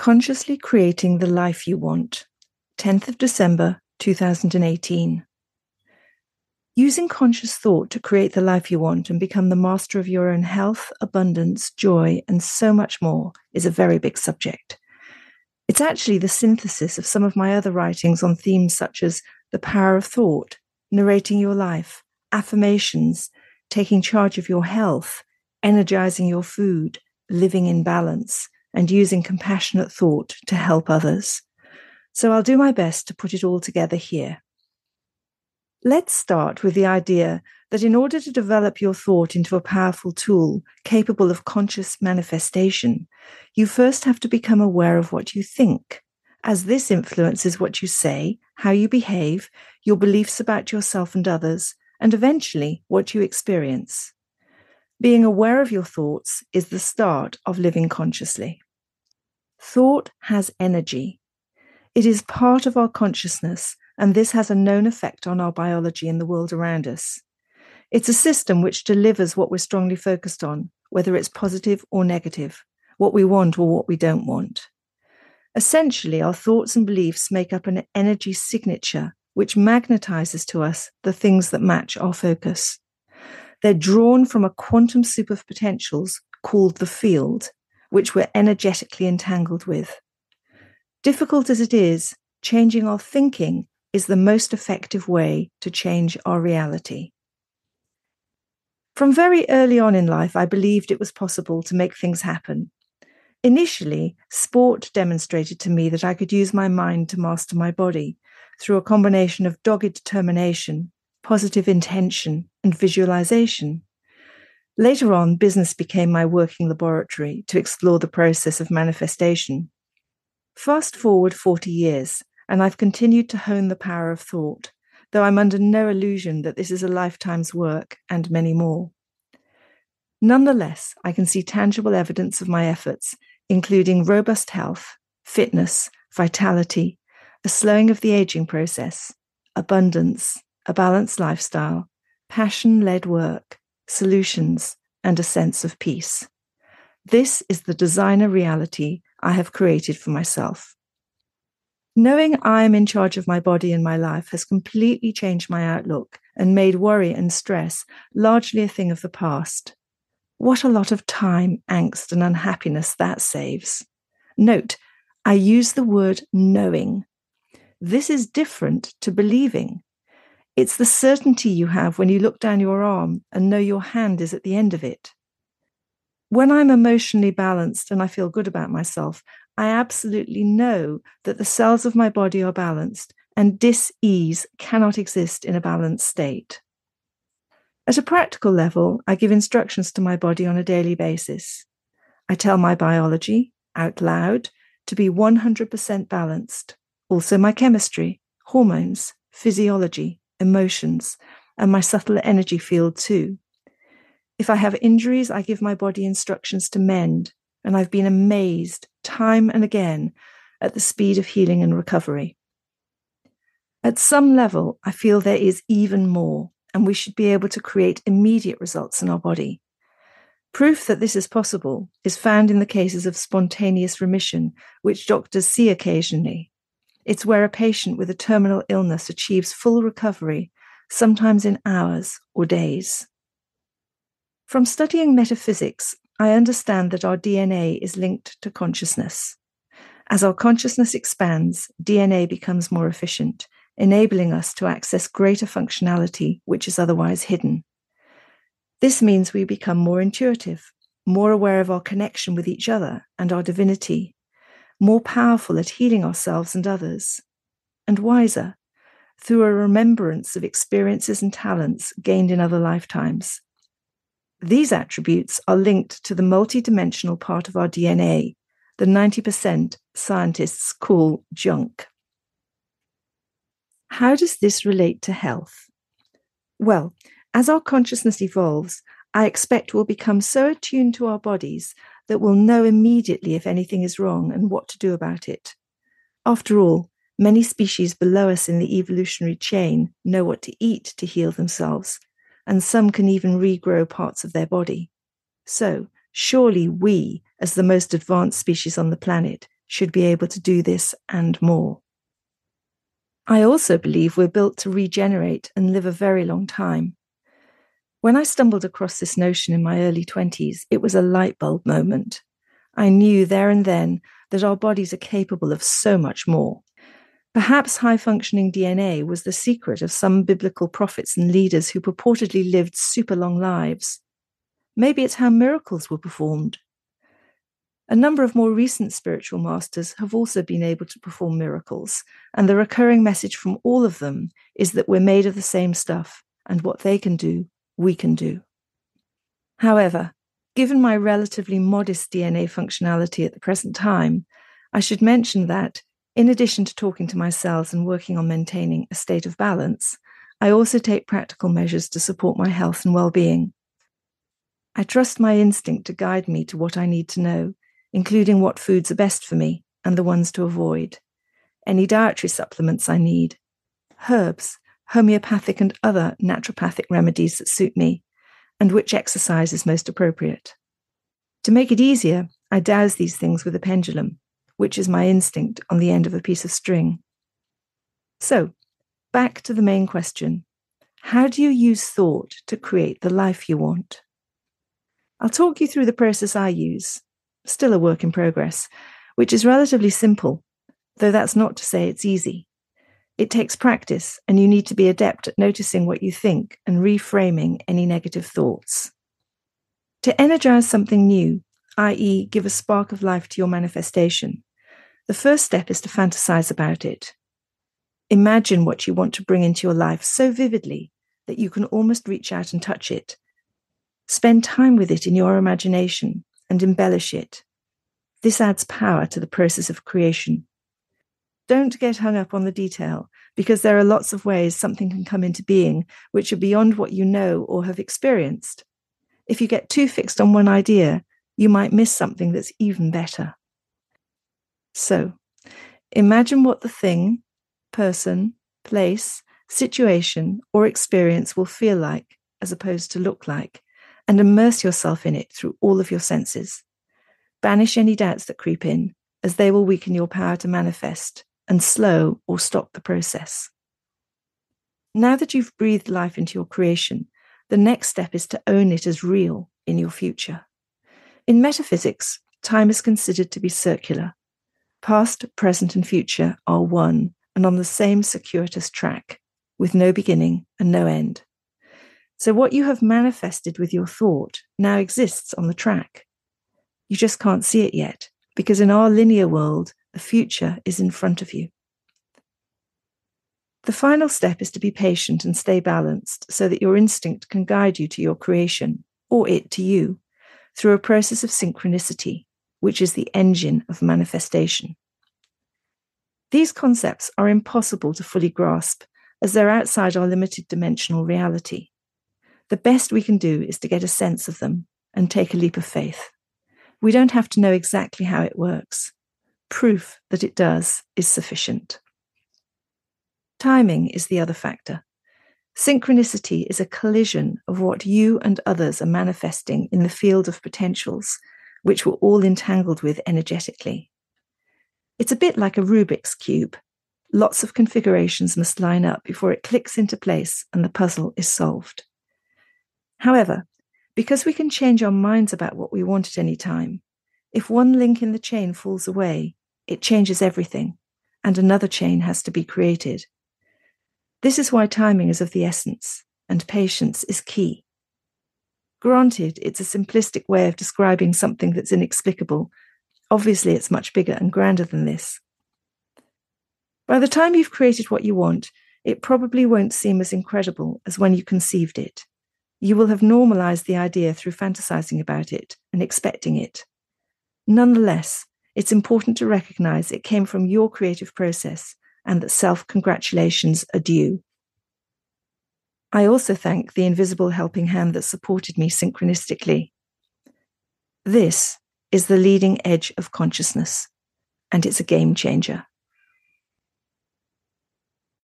Consciously Creating the Life You Want, 10th of December 2018. Using conscious thought to create the life you want and become the master of your own health, abundance, joy, and so much more is a very big subject. It's actually the synthesis of some of my other writings on themes such as the power of thought, narrating your life, affirmations, taking charge of your health, energizing your food, living in balance, and using compassionate thought to help others. So I'll do my best to put it all together here. Let's start with the idea that in order to develop your thought into a powerful tool capable of conscious manifestation, you first have to become aware of what you think, as this influences what you say, how you behave, your beliefs about yourself and others, and eventually what you experience. Being aware of your thoughts is the start of living consciously. Thought has energy. It is part of our consciousness and this has a known effect on our biology and the world around us. It's a system which delivers what we're strongly focused on, whether it's positive or negative, what we want or what we don't want. Essentially, our thoughts and beliefs make up an energy signature which magnetizes to us the things that match our focus. They're drawn from a quantum soup of potentials called the field, which we're energetically entangled with. Difficult as it is, changing our thinking is the most effective way to change our reality. From very early on in life, I believed it was possible to make things happen. Initially, sport demonstrated to me that I could use my mind to master my body through a combination of dogged determination, positive intention, and visualization. Later on, business became my working laboratory to explore the process of manifestation. Fast forward 40 years, and I've continued to hone the power of thought, though I'm under no illusion that this is a lifetime's work and many more. Nonetheless, I can see tangible evidence of my efforts, including robust health, fitness, vitality, a slowing of the aging process, abundance, a balanced lifestyle, passion led work, solutions, and a sense of peace. This is the designer reality I have created for myself. Knowing I am in charge of my body and my life has completely changed my outlook and made worry and stress largely a thing of the past. What a lot of time, angst, and unhappiness that saves. Note, I use the word knowing. This is different to believing. It's the certainty you have when you look down your arm and know your hand is at the end of it. When I'm emotionally balanced and I feel good about myself, I absolutely know that the cells of my body are balanced and dis-ease cannot exist in a balanced state. At a practical level, I give instructions to my body on a daily basis. I tell my biology out loud to be 100% balanced, also my chemistry, hormones, physiology, emotions, and my subtle energy field too. If I have injuries, I give my body instructions to mend and I've been amazed time and again at the speed of healing and recovery. At some level, I feel there is even more, and we should be able to create immediate results in our body. Proof that this is possible is found in the cases of spontaneous remission, which doctors see occasionally. It's where a patient with a terminal illness achieves full recovery, sometimes in hours or days. From studying metaphysics, I understand that our DNA is linked to consciousness. As our consciousness expands, DNA becomes more efficient, enabling us to access greater functionality which is otherwise hidden. This means we become more intuitive, more aware of our connection with each other and our divinity, more powerful at healing ourselves and others, and wiser through a remembrance of experiences and talents gained in other lifetimes. These attributes are linked to the multidimensional part of our DNA, the 90% scientists call junk. How does this relate to health? Well, as our consciousness evolves, I expect we'll become so attuned to our bodies that we'll know immediately if anything is wrong and what to do about it. After all, many species below us in the evolutionary chain know what to eat to heal themselves, and some can even regrow parts of their body. So, surely we, as the most advanced species on the planet, should be able to do this and more. I also believe we're built to regenerate and live a very long time. When I stumbled across this notion in my early 20s, it was a light bulb moment. I knew there and then that our bodies are capable of so much more. Perhaps high functioning DNA was the secret of some biblical prophets and leaders who purportedly lived super long lives. Maybe it's how miracles were performed. A number of more recent spiritual masters have also been able to perform miracles, and the recurring message from all of them is that we're made of the same stuff, and what they can do, we can do. However, given my relatively modest DNA functionality at the present time, I should mention that, in addition to talking to my cells and working on maintaining a state of balance, I also take practical measures to support my health and well being. I trust my instinct to guide me to what I need to know including what foods are best for me and the ones to avoid, any dietary supplements I need, herbs, homeopathic and other naturopathic remedies that suit me, and which exercise is most appropriate. To make it easier, I douse these things with a pendulum, which is my instinct on the end of a piece of string. So, back to the main question How do you use thought to create the life you want? I'll talk you through the process I use still a work in progress, which is relatively simple, though that's not to say it's easy. It takes practice, and you need to be adept at noticing what you think and reframing any negative thoughts. To energize something new, i.e., give a spark of life to your manifestation, the first step is to fantasize about it. Imagine what you want to bring into your life so vividly that you can almost reach out and touch it. Spend time with it in your imagination and embellish it. This adds power to the process of creation. Don't get hung up on the detail, because there are lots of ways something can come into being which are beyond what you know or have experienced. If you get too fixed on one idea, you might miss something that's even better. So, imagine what the thing, person, place, situation, or experience will feel like as opposed to look like and immerse yourself in it through all of your senses. Banish any doubts that creep in, as they will weaken your power to manifest and slow or stop the process. Now that you've breathed life into your creation, the next step is to own it as real in your future. In metaphysics, time is considered to be circular. Past, present, and future are one and on the same circuitous track, with no beginning and no end. So, what you have manifested with your thought now exists on the track. You just can't see it yet, because in our linear world, the future is in front of you. The final step is to be patient and stay balanced so that your instinct can guide you to your creation, or it to you, through a process of synchronicity, which is the engine of manifestation. These concepts are impossible to fully grasp as they're outside our limited dimensional reality. The best we can do is to get a sense of them and take a leap of faith. We don't have to know exactly how it works. Proof that it does is sufficient. Timing is the other factor. Synchronicity is a collision of what you and others are manifesting in the field of potentials, which we're all entangled with energetically. It's a bit like a Rubik's Cube. Lots of configurations must line up before it clicks into place and the puzzle is solved. However, because we can change our minds about what we want at any time, if one link in the chain falls away, it changes everything, and another chain has to be created. This is why timing is of the essence, and patience is key. Granted, it's a simplistic way of describing something that's inexplicable. Obviously, it's much bigger and grander than this. By the time you've created what you want, it probably won't seem as incredible as when you conceived it. You will have normalized the idea through fantasizing about it and expecting it. Nonetheless, it's important to recognize it came from your creative process and that self congratulations are due. I also thank the invisible helping hand that supported me synchronistically. This is the leading edge of consciousness, and it's a game changer.